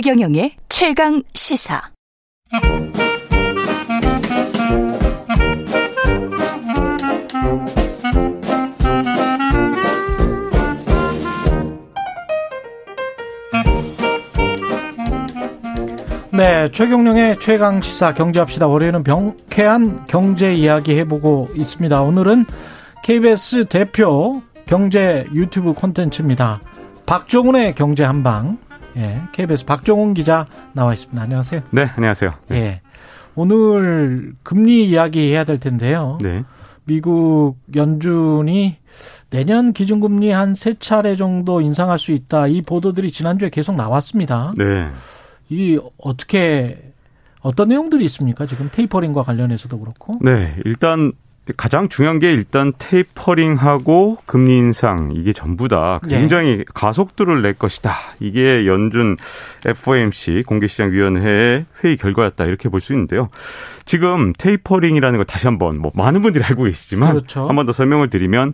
최경영의 최강 시사. 네, 최경령의 최강 시사 경제합시다. 올해는 병쾌한 경제 이야기 해보고 있습니다. 오늘은 KBS 대표 경제 유튜브 콘텐츠입니다. 박종훈의 경제 한방. 예, KBS 박종훈 기자 나와 있습니다. 안녕하세요. 네, 안녕하세요. 네. 예. 오늘 금리 이야기 해야 될 텐데요. 네. 미국 연준이 내년 기준금리 한 세 차례 정도 인상할 수 있다. 이 보도들이 지난주에 계속 나왔습니다. 네. 이 어떻게 어떤 내용들이 있습니까? 지금 테이퍼링과 관련해서도 그렇고. 네, 일단 가장 중요한 게 일단 테이퍼링하고 금리 인상 이게 전부 다 굉장히 네. 가속도를 낼 것이다. 이게 연준 FOMC 공개시장위원회의 회의 결과였다 이렇게 볼 수 있는데요. 지금 tapering이라는 걸 다시 한번 뭐 많은 분들이 알고 계시지만 그렇죠. 한번 더 설명을 드리면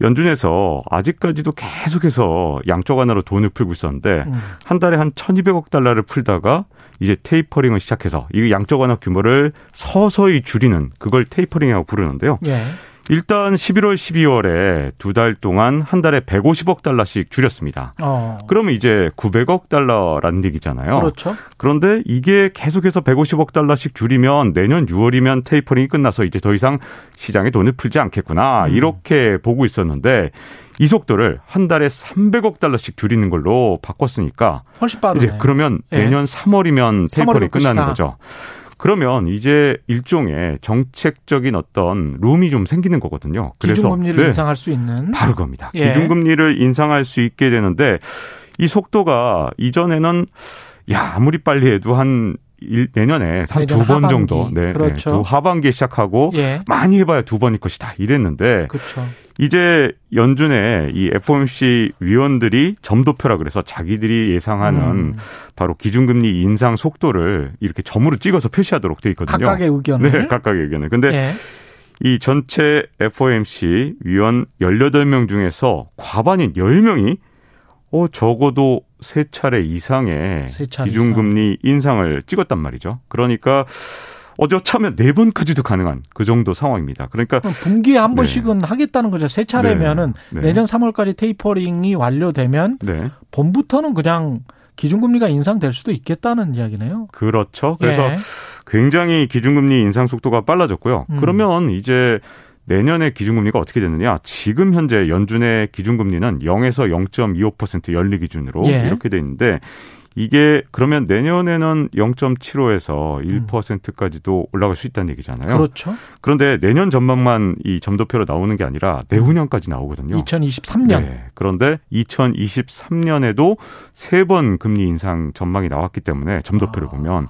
연준에서 아직까지도 계속해서 양적 완화로 돈을 풀고 있었는데 음. 한 달에 한 1,200억 달러를 풀다가 이제 tapering을 시작해서 이 양적 완화 규모를 서서히 줄이는 그걸 tapering이라고 부르는데요. 예. 일단 11월, 12월에 두 달 동안 한 달에 150억 달러씩 줄였습니다. 어. 그러면 이제 900억 달러라는 얘기잖아요. 그렇죠. 그런데 이게 계속해서 150억 달러씩 줄이면 내년 6월이면 tapering이 끝나서 이제 더 이상 시장에 돈을 풀지 않겠구나. 음. 이렇게 보고 있었는데 이 속도를 한 달에 300억 달러씩 줄이는 걸로 바꿨으니까 훨씬 빠르네. 이제 그러면 예. 내년 3월이면 테이퍼링이 끝나는 거죠. 그러면 이제 일종의 정책적인 어떤 룸이 좀 생기는 거거든요. 그래서 기준금리를 네, 인상할 수 있는 바로 겁니다. 예. 기준금리를 인상할 수 있게 되는데 이 속도가 이전에는 야 아무리 빨리 해도 한 일, 내년에 한 두 번 정도, 네, 그렇죠. 네, 두 하반기에 시작하고 예. 많이 해봐야 두 번일 것이다 이랬는데 그렇죠. 이제 연준의 이 FOMC 위원들이 점도표라 그래서 자기들이 예상하는 음. 바로 기준금리 인상 속도를 이렇게 점으로 찍어서 표시하도록 돼 있거든요. 각각의 의견을. 네, 각각의 의견을. 근데 예. 이 전체 FOMC 위원 18명 중에서 과반인 10명이 어 적어도 세 차례 이상의 세 차례 기준금리 이상. 인상을 찍었단 말이죠. 그러니까 어저차면 네 번까지도 가능한 그 정도 상황입니다. 그러니까 분기에 한 네. 번씩은 하겠다는 거죠. 세 차례면은 네. 네. 내년 3월까지 테이퍼링이 완료되면 네. 봄부터는 그냥 기준금리가 인상될 수도 있겠다는 이야기네요. 그렇죠. 그래서 예. 굉장히 기준금리 인상 속도가 빨라졌고요. 음. 그러면 이제 내년에 기준금리가 어떻게 되느냐? 지금 현재 연준의 기준금리는 0에서 0.25% 연리 기준으로 예. 이렇게 돼 있는데 이게 그러면 내년에는 0.75에서 1%까지도 올라갈 수 있다는 얘기잖아요. 그렇죠. 그런데 내년 전망만 이 점도표로 나오는 게 아니라 내후년까지 나오거든요. 2023년. 네. 그런데 2023년에도 세 번 금리 인상 전망이 나왔기 때문에 점도표를 아. 보면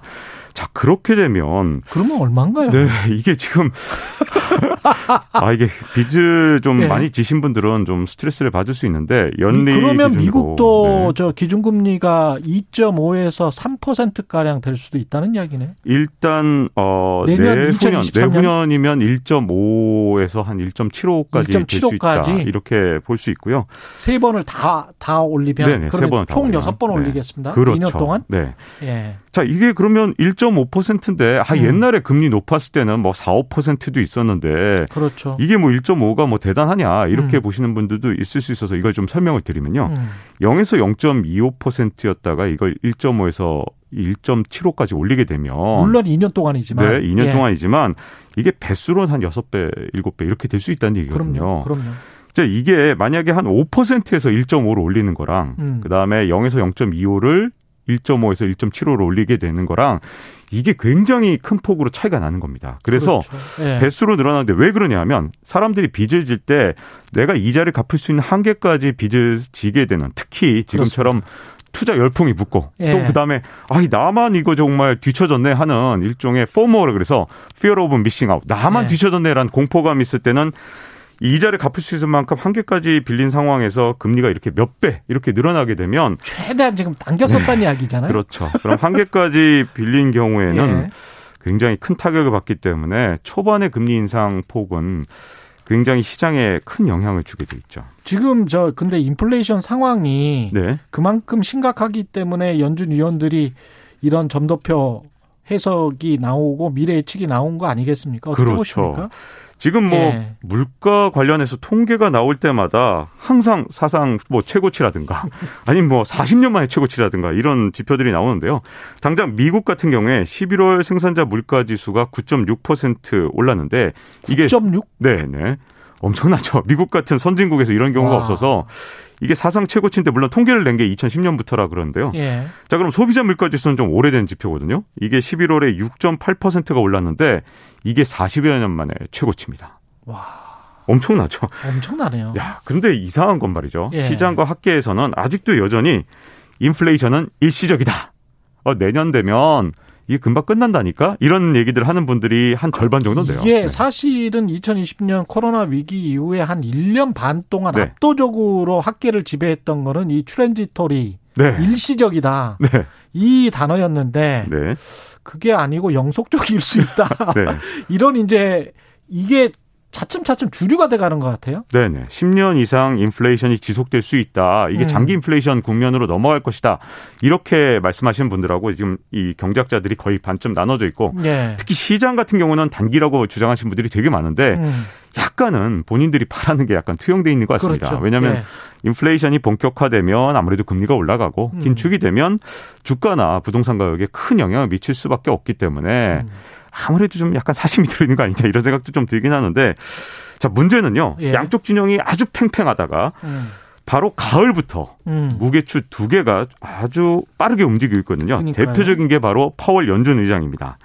자, 그렇게 되면. 그러면 얼마인가요? 네, 이게 지금. 아, 이게 빚을 좀 네. 많이 지신 분들은 좀 스트레스를 받을 수 있는데, 연리. 그러면 기준으로. 미국도 네. 저 기준금리가 2.5에서 3%가량 될 수도 있다는 이야기네. 일단, 어, 내년, 내후년, 내후년이면 1.5에서 한 1.75까지 될 수 있다. 이렇게 볼 수 있고요. 세 번을 다, 다 올리면. 네네, 세 번을 총 여섯 번 네. 올리겠습니다. 그렇죠. 2년 동안. 네. 예. 자, 이게 그러면 1.5%인데 아 음. 옛날에 금리 높았을 때는 뭐 4, 5%도 있었는데 그렇죠. 이게 뭐 1.5가 뭐 대단하냐 이렇게 음. 보시는 분들도 있을 수 있어서 이걸 좀 설명을 드리면요. 음. 0에서 0.25%였다가 이걸 1.5에서 1.75까지 올리게 되면 물론 2년 동안이지만 네, 2년 예. 동안이지만 이게 배수로는 한 6배, 7배 이렇게 될 수 있다는 얘기거든요. 그럼요. 그럼요. 자, 이게 만약에 한 5%에서 1.5로 올리는 거랑 음. 그다음에 0에서 0.25를 1.5에서 1.75로 올리게 되는 거랑 이게 굉장히 큰 폭으로 차이가 나는 겁니다. 그래서 그렇죠. 네. 배수로 늘어나는데 왜 그러냐면 사람들이 빚을 질 때 내가 이자를 갚을 수 있는 한계까지 빚을 지게 되는 특히 지금처럼 그렇습니다. 투자 열풍이 붙고 예. 또 그다음에 아이 나만 이거 정말 뒤쳐졌네 하는 일종의 포모라 그래서 fear of missing out 나만 예. 뒤쳐졌네라는 공포감 있을 때는 이자를 갚을 수 있을 만큼 한계까지 빌린 상황에서 금리가 이렇게 몇 배 이렇게 늘어나게 되면 최대한 지금 당겼었다는 네. 이야기잖아요. 그렇죠. 그럼 한계까지 빌린 경우에는 예. 굉장히 큰 타격을 받기 때문에 초반의 금리 인상 폭은 굉장히 시장에 큰 영향을 주게 돼 있죠. 지금 저 근데 인플레이션 상황이 네. 그만큼 심각하기 때문에 연준 위원들이 이런 점도표 해석이 나오고 미래 예측이 나온 거 아니겠습니까? 그렇죠. 보십니까? 지금 뭐 예. 물가 관련해서 통계가 나올 때마다 항상 사상 뭐 최고치라든가 아니면 뭐 40년 만에 최고치라든가 이런 지표들이 나오는데요. 당장 미국 같은 경우에 11월 생산자 물가 지수가 9.6% 올랐는데 이게 9.6? 네, 네. 엄청나죠. 미국 같은 선진국에서 이런 경우가 와. 없어서 이게 사상 최고치인데 물론 통계를 낸 게 2010년부터라 그러는데요. 예. 자, 그럼 소비자 물가 지수는 좀 오래된 지표거든요. 이게 11월에 6.8%가 올랐는데 이게 40여 년 만에 최고치입니다. 와. 엄청나죠. 엄청나네요. 야, 그런데 이상한 건 말이죠. 예. 시장과 학계에서는 아직도 여전히 인플레이션은 일시적이다. 어, 내년 되면 이게 금방 끝난다니까? 이런 얘기들 하는 분들이 한 절반 정도 돼요. 이게 네. 사실은 2020년 코로나 위기 이후에 한 1년 반 동안 네. 압도적으로 학계를 지배했던 거는 이 transitory 네. 일시적이다. 네. 이 단어였는데 네. 그게 아니고 영속적일 수 있다. 네. 이런 이제 이게 차츰차츰 주류가 돼가는 것 같아요. 네네. 10년 이상 인플레이션이 지속될 수 있다. 이게 음. 장기 인플레이션 국면으로 넘어갈 것이다. 이렇게 말씀하시는 분들하고 지금 이 경제학자들이 거의 반쯤 나눠져 있고 네. 특히 시장 같은 경우는 단기라고 주장하시는 분들이 되게 많은데 음. 약간은 본인들이 바라는 게 약간 투영돼 있는 것 같습니다. 그렇죠. 왜냐하면 네. 인플레이션이 본격화되면 아무래도 금리가 올라가고 음. 긴축이 되면 주가나 부동산 가격에 큰 영향을 미칠 수밖에 없기 때문에 음. 아무래도 좀 약간 사심이 들어있는 거 아니냐 이런 생각도 좀 들긴 하는데 자 문제는요 예. 양쪽 진영이 아주 팽팽하다가 음. 바로 가을부터 음. 무게추 두 개가 아주 빠르게 움직이고 있거든요. 그러니까요. 대표적인 게 바로 파월 연준 의장입니다.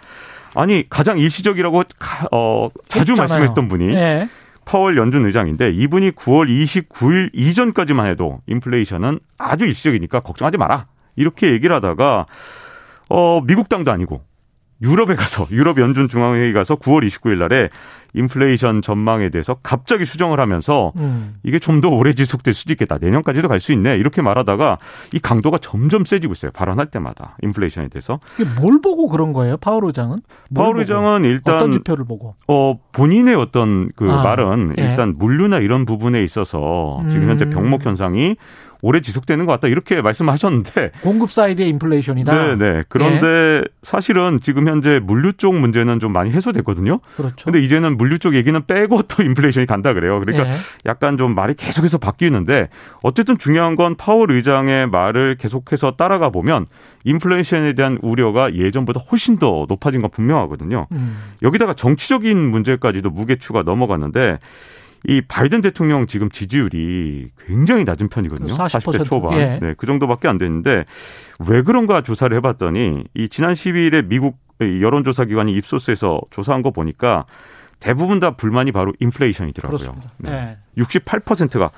아니 가장 일시적이라고 어, 자주 했잖아요. 말씀했던 분이 예. 파월 연준 의장인데 이분이 9월 29일 이전까지만 해도 인플레이션은 아주 일시적이니까 걱정하지 마라 이렇게 얘기를 하다가 어 미국 당도 아니고 유럽에 가서 유럽 연준 중앙회의 가서 9월 29일 날에 인플레이션 전망에 대해서 갑자기 수정을 하면서 음. 이게 좀 더 오래 지속될 수도 있겠다. 내년까지도 갈 수 있네. 이렇게 말하다가 이 강도가 점점 세지고 있어요. 발언할 때마다 인플레이션에 대해서. 이게 뭘 보고 그런 거예요? 파월 의장은? 파월 의장은 일단 어떤 지표를 보고? 어 본인의 어떤 그 아, 말은 예. 일단 물류나 이런 부분에 있어서 지금 현재 음. 병목 현상이 오래 지속되는 것 같다 이렇게 말씀하셨는데 공급 사이드의 인플레이션이다. 네, 네. 그런데 예. 사실은 지금 현재 물류 쪽 문제는 좀 많이 해소됐거든요. 그렇죠. 근데 이제는 물류 쪽 얘기는 빼고 또 인플레이션이 간다 그래요. 그러니까 예. 약간 좀 말이 계속해서 바뀌는데 어쨌든 중요한 건 파월 의장의 말을 계속해서 따라가 보면 인플레이션에 대한 우려가 예전보다 훨씬 더 높아진 건 분명하거든요. 음. 여기다가 정치적인 문제까지도 무게추가 넘어갔는데 이 바이든 대통령 지금 지지율이 굉장히 낮은 편이거든요. 40%, 그 40대 초반. 예. 네, 그 정도밖에 안 됐는데 왜 그런가 조사를 해봤더니 이 지난 12일에 미국 여론조사 기관이 입소스에서 조사한 거 보니까 대부분 다 불만이 바로 인플레이션이더라고요. 네. 네. 68%가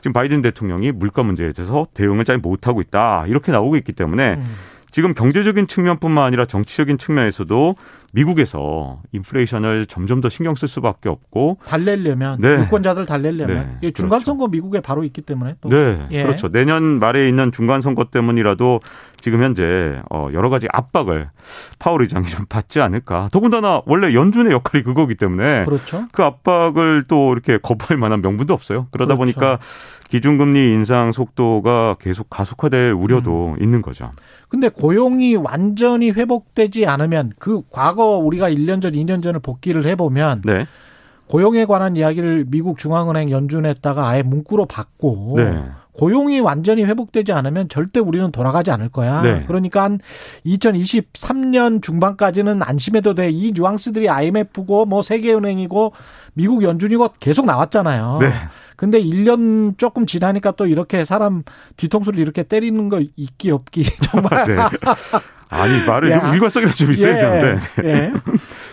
지금 바이든 대통령이 물가 문제에 대해서 대응을 잘 못하고 있다 이렇게 나오고 있기 때문에 음. 지금 경제적인 측면뿐만 아니라 정치적인 측면에서도 미국에서 인플레이션을 점점 더 신경 쓸 수밖에 없고 달래려면 네. 유권자들 달래려면 네. 중간. 선거 그렇죠. 미국에 바로 있기 때문에 또 네. 예. 그렇죠. 내년 말에 있는 중간 선거 때문이라도 지금 현재 어 여러 가지 압박을 파월 의장이 좀 받지 않을까. 더군다나 원래 연준의 역할이 그거기 때문에 그렇죠. 그 압박을 또 이렇게 거부할 만한 명분도 없어요. 그러다 그렇죠. 보니까 기준금리 인상 속도가 계속 가속화될 우려도 음. 있는 거죠. 근데 고용이 완전히 회복되지 않으면 그 과거 우리가 1년 전, 2년 전을 복귀를 해보면 네. 고용에 관한 이야기를 미국 중앙은행 연준했다가 아예 문구로 받고 네. 고용이 완전히 회복되지 않으면 절대 우리는 돌아가지 않을 거야. 네. 그러니까 한 2023년 중반까지는 안심해도 돼. 이 뉘앙스들이 IMF고 뭐 세계은행이고 미국 연준이고 계속 나왔잖아요. 네. 근데 1년 조금 지나니까 또 이렇게 사람 뒤통수를 이렇게 때리는 거 있기 없기 정말. 네. 아니 말을 좀 일관성이라 좀 있어야 예. 되는데. 예.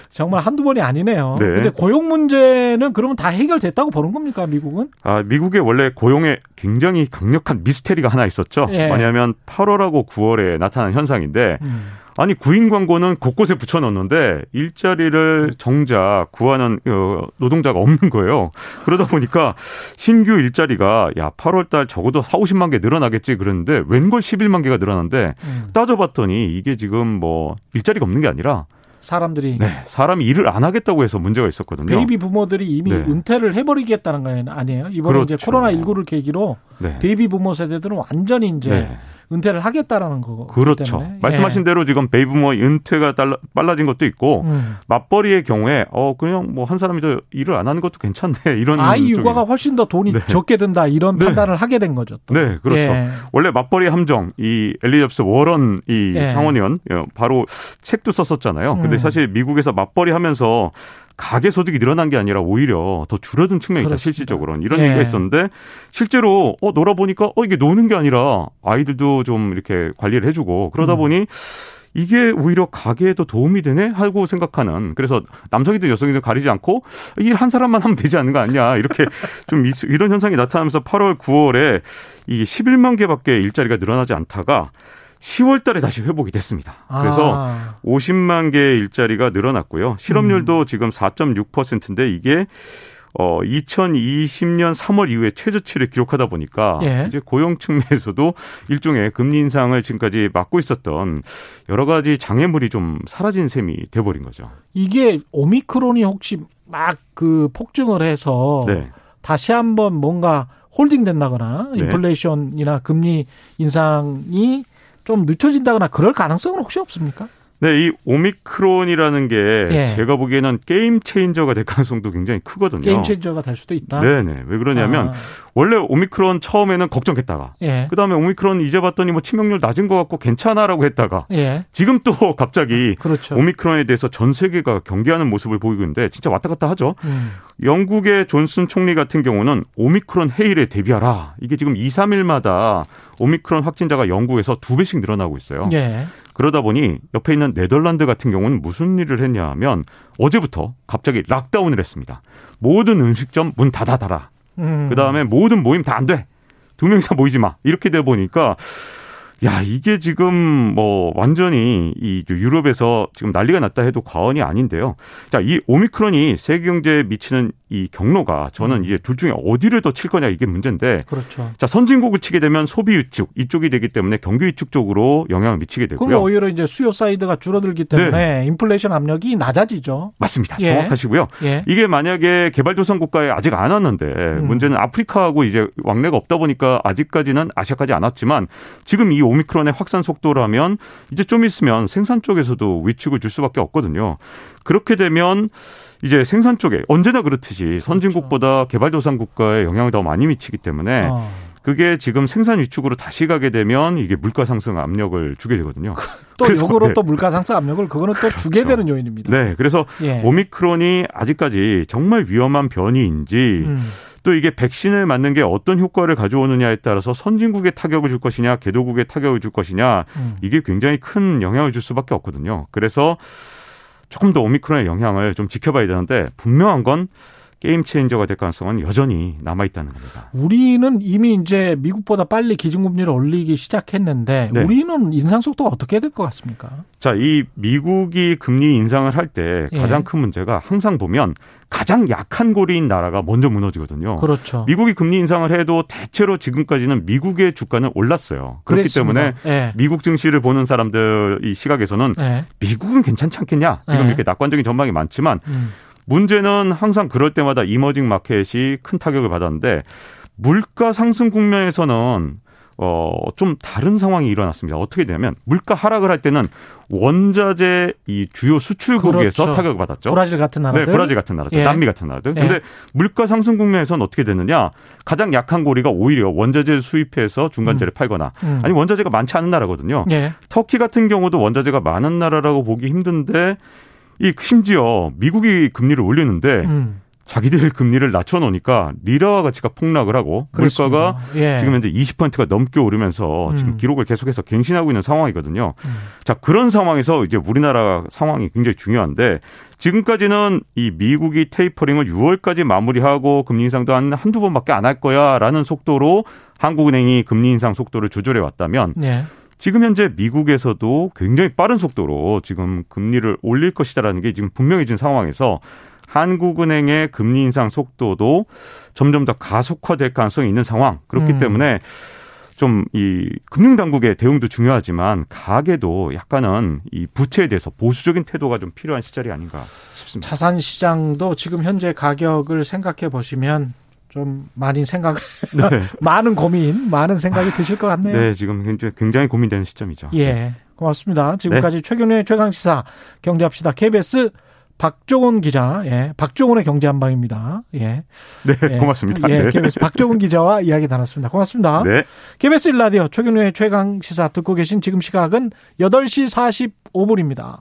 정말 한두 번이 아니네요. 네. 근데 고용 문제는 그러면 다 해결됐다고 보는 겁니까, 미국은? 아, 미국에 원래 고용에 굉장히 강력한 미스테리가 하나 있었죠. 예. 뭐냐면 8월하고 9월에 나타난 현상인데 음. 아니 구인 광고는 곳곳에 붙여놓는데 일자리를 정작 구하는 어, 노동자가 없는 거예요. 그러다 보니까 신규 일자리가 야 8월 달 적어도 4, 50만 개 늘어나겠지 그랬는데 웬걸 11만 개가 늘어났는데 음. 따져봤더니 이게 지금 뭐 일자리가 없는 게 아니라 사람들이 네, 사람이 일을 안 하겠다고 해서 문제가 있었거든요. baby boomer들이 이미 네. 은퇴를 해버리겠다는 거 아니에요? 이번에 그렇죠. 이제 코로나 19를 계기로 네. baby boomer 세대들은 완전히 이제 네. 은퇴를 하겠다라는 거고 그렇죠. 때문에. 말씀하신 예. 대로 지금 베이브머 은퇴가 달라, 빨라진 것도 있고 음. 맞벌이의 경우에 어 그냥 뭐 한 사람이 더 일을 안 하는 것도 괜찮네 이런 아이 육아가 훨씬 더 돈이 네. 적게 든다 이런 네. 판단을 하게 된 거죠. 또. 네, 그렇죠. 예. 원래 맞벌이 함정 이 엘리잡스 워런 이 예. 상원의원 어, 바로 책도 썼었잖아요. 근데 음. 사실 미국에서 맞벌이 하면서 가계 소득이 늘어난 게 아니라 오히려 더 줄어든 측면이 있다 그렇습니다. 실질적으로는 이런 예. 얘기가 있었는데 실제로 어 놀아보니까 어 이게 노는 게 아니라 아이들도 좀 이렇게 관리를 해주고 그러다 음. 보니 이게 오히려 가게에도 도움이 되네 하고 생각하는 그래서 남성이든 여성이든 가리지 않고 이한 사람만 하면 되지 않는 거 아니냐 이렇게 좀 이- 이런 현상이 나타나면서 8월 9월에 이 11만 개밖에 일자리가 늘어나지 않다가 10월 달에 다시 회복이 됐습니다. 그래서 아. 50만 개의 일자리가 늘어났고요. 실업률도 지금 4.6%인데 이게 어 2020년 3월 이후에 최저치를 기록하다 보니까 예. 이제 고용 측면에서도 일종의 금리 인상을 지금까지 막고 있었던 여러 가지 장애물이 좀 사라진 셈이 돼 버린 거죠. 이게 오미크론이 혹시 막 그 폭증을 해서 네. 다시 한번 뭔가 holding 된다거나 네. 인플레이션이나 금리 인상이 좀 늦춰진다거나 그럴 가능성은 혹시 없습니까? 네, 이 오미크론이라는 게 예. 제가 보기에는 game changer가 될 가능성도 굉장히 크거든요. game changer가 될 수도 있다. 네 네. 왜 그러냐면 아, 원래 오미크론 처음에는 걱정했다가 예. 그다음에 오미크론 이제 봤더니 뭐 치명률 낮은 것 같고 괜찮아라고 했다가 예. 지금 또 갑자기 그렇죠. 오미크론에 대해서 전 세계가 경계하는 모습을 보이고 있는데 진짜 왔다 갔다 하죠. 음. 영국의 존슨 총리 같은 경우는 오미크론 해일에 대비하라. 이게 지금 2, 3일마다 오미크론 확진자가 영국에서 두 배씩 늘어나고 있어요. 예. 그러다 보니 옆에 있는 네덜란드 같은 경우는 무슨 일을 했냐 하면 어제부터 갑자기 락다운을 했습니다. 모든 음식점 문 닫아달라. 음. 그 다음에 모든 모임 다 안 돼. 두 명 이상 모이지 마. 이렇게 돼 보니까 야, 이게 지금 뭐 완전히 이 유럽에서 지금 난리가 났다 해도 과언이 아닌데요. 자, 이 오미크론이 세계 경제에 미치는 이 경로가 저는 이제 둘 중에 어디를 더 칠 거냐 이게 문제인데 그렇죠. 자, 선진국을 치게 되면 소비 위축 이쪽이 되기 때문에 경기 위축 쪽으로 영향을 미치게 그럼 되고요. 오히려 이제 수요 사이드가 줄어들기 때문에 인플레이션 압력이 낮아지죠. 맞습니다. 예. 정확하시고요. 예. 이게 만약에 개발도상 국가에 아직 안 왔는데 음. 문제는 아프리카하고 이제 왕래가 없다 보니까 아직까지는 아시아까지 안 왔지만 지금 이 오미크론의 확산 속도라면 이제 좀 있으면 생산 쪽에서도 위축을 줄 수밖에 없거든요. 그렇게 되면 이제 생산 쪽에 언제나 그렇듯이 선진국보다 개발도상 국가에 영향을 더 많이 미치기 때문에 어. 그게 지금 생산 위축으로 다시 가게 되면 이게 물가 상승 압력을 주게 되거든요. 또 그래서 역으로 네. 또 물가 상승 압력을 그거는 또 주게 그렇죠. 되는 요인입니다. 네, 그래서 예. 오미크론이 아직까지 정말 위험한 변이인지 음. 또 이게 백신을 맞는 게 어떤 효과를 가져오느냐에 따라서 선진국에 타격을 줄 것이냐, 개도국에 타격을 줄 것이냐, 음. 이게 굉장히 큰 영향을 줄 수밖에 없거든요. 그래서 조금 더 오미크론의 영향을 좀 지켜봐야 되는데 분명한 건 게임 체인저가 될 가능성은 여전히 남아 있다는 겁니다. 우리는 이미 이제 미국보다 빨리 기준금리를 올리기 시작했는데 네. 우리는 인상 속도가 어떻게 될 것 같습니까? 자, 이 미국이 금리 인상을 할때 예. 가장 큰 문제가 항상 보면 가장 약한 고리인 나라가 먼저 무너지거든요. 그렇죠. 미국이 금리 인상을 해도 대체로 지금까지는 미국의 주가는 올랐어요. 그렇기 그랬습니다. 때문에 예. 미국 증시를 보는 사람들 이 시각에서는 예. 미국은 괜찮지 않겠냐. 지금 네. 이렇게 낙관적인 전망이 많지만 음. 문제는 항상 그럴 때마다 이머징 마켓이 큰 타격을 받았는데 물가 상승 국면에서는 어, 좀 다른 상황이 일어났습니다. 어떻게 되냐면 물가 하락을 할 때는 원자재 이 주요 수출국에서 그렇죠. 타격을 받았죠. 브라질 같은 나라들. 네, 브라질 같은 나라들, 예. 남미 같은 나라들. 예. 근데 물가 상승 국면에서는 어떻게 되느냐? 가장 약한 고리가 오히려 원자재를 수입해서 중간재를 팔거나 음. 아니 원자재가 많지 않은 나라거든요. 예. 터키 같은 경우도 원자재가 많은 나라라고 보기 힘든데 이 심지어 미국이 금리를 올리는데 음. 자기들 금리를 낮춰놓으니까 리라와 가치가 폭락을 하고 물가가 그렇습니다. 예. 지금 현재 20%가 넘게 오르면서 지금 음. 기록을 계속해서 갱신하고 있는 상황이거든요. 음. 자, 그런 상황에서 이제 우리나라 상황이 굉장히 중요한데 지금까지는 이 미국이 테이퍼링을 6월까지 마무리하고 금리 인상도 한 한두 번밖에 안 할 거야라는 속도로 한국은행이 금리 인상 속도를 조절해 왔다면 예. 지금 현재 미국에서도 굉장히 빠른 속도로 지금 금리를 올릴 것이다라는 게 지금 분명해진 상황에서 한국은행의 금리 인상 속도도 점점 더 가속화될 가능성이 있는 상황. 그렇기 음. 때문에 좀 이 금융 당국의 대응도 중요하지만 가계도 약간은 이 부채에 대해서 보수적인 태도가 좀 필요한 시절이 아닌가 싶습니다. 자산 시장도 지금 현재 가격을 생각해 보시면 좀 많이 생각, 네. 많은 고민, 많은 생각이 드실 것 같네요. 네, 지금 굉장히 고민되는 시점이죠. 예, 고맙습니다. 지금까지 네. 최경련의 최강 시사 경제합시다 KBS 박종훈 기자, 예, 박종훈의 경제 한방입니다. 예. 네, 예, 고맙습니다. 예, 네. KBS 박종훈 기자와 이야기 나눴습니다. 고맙습니다. 네. KBS 일라디오 최경련의 최강 시사 듣고 계신 지금 시각은 8시 45분입니다.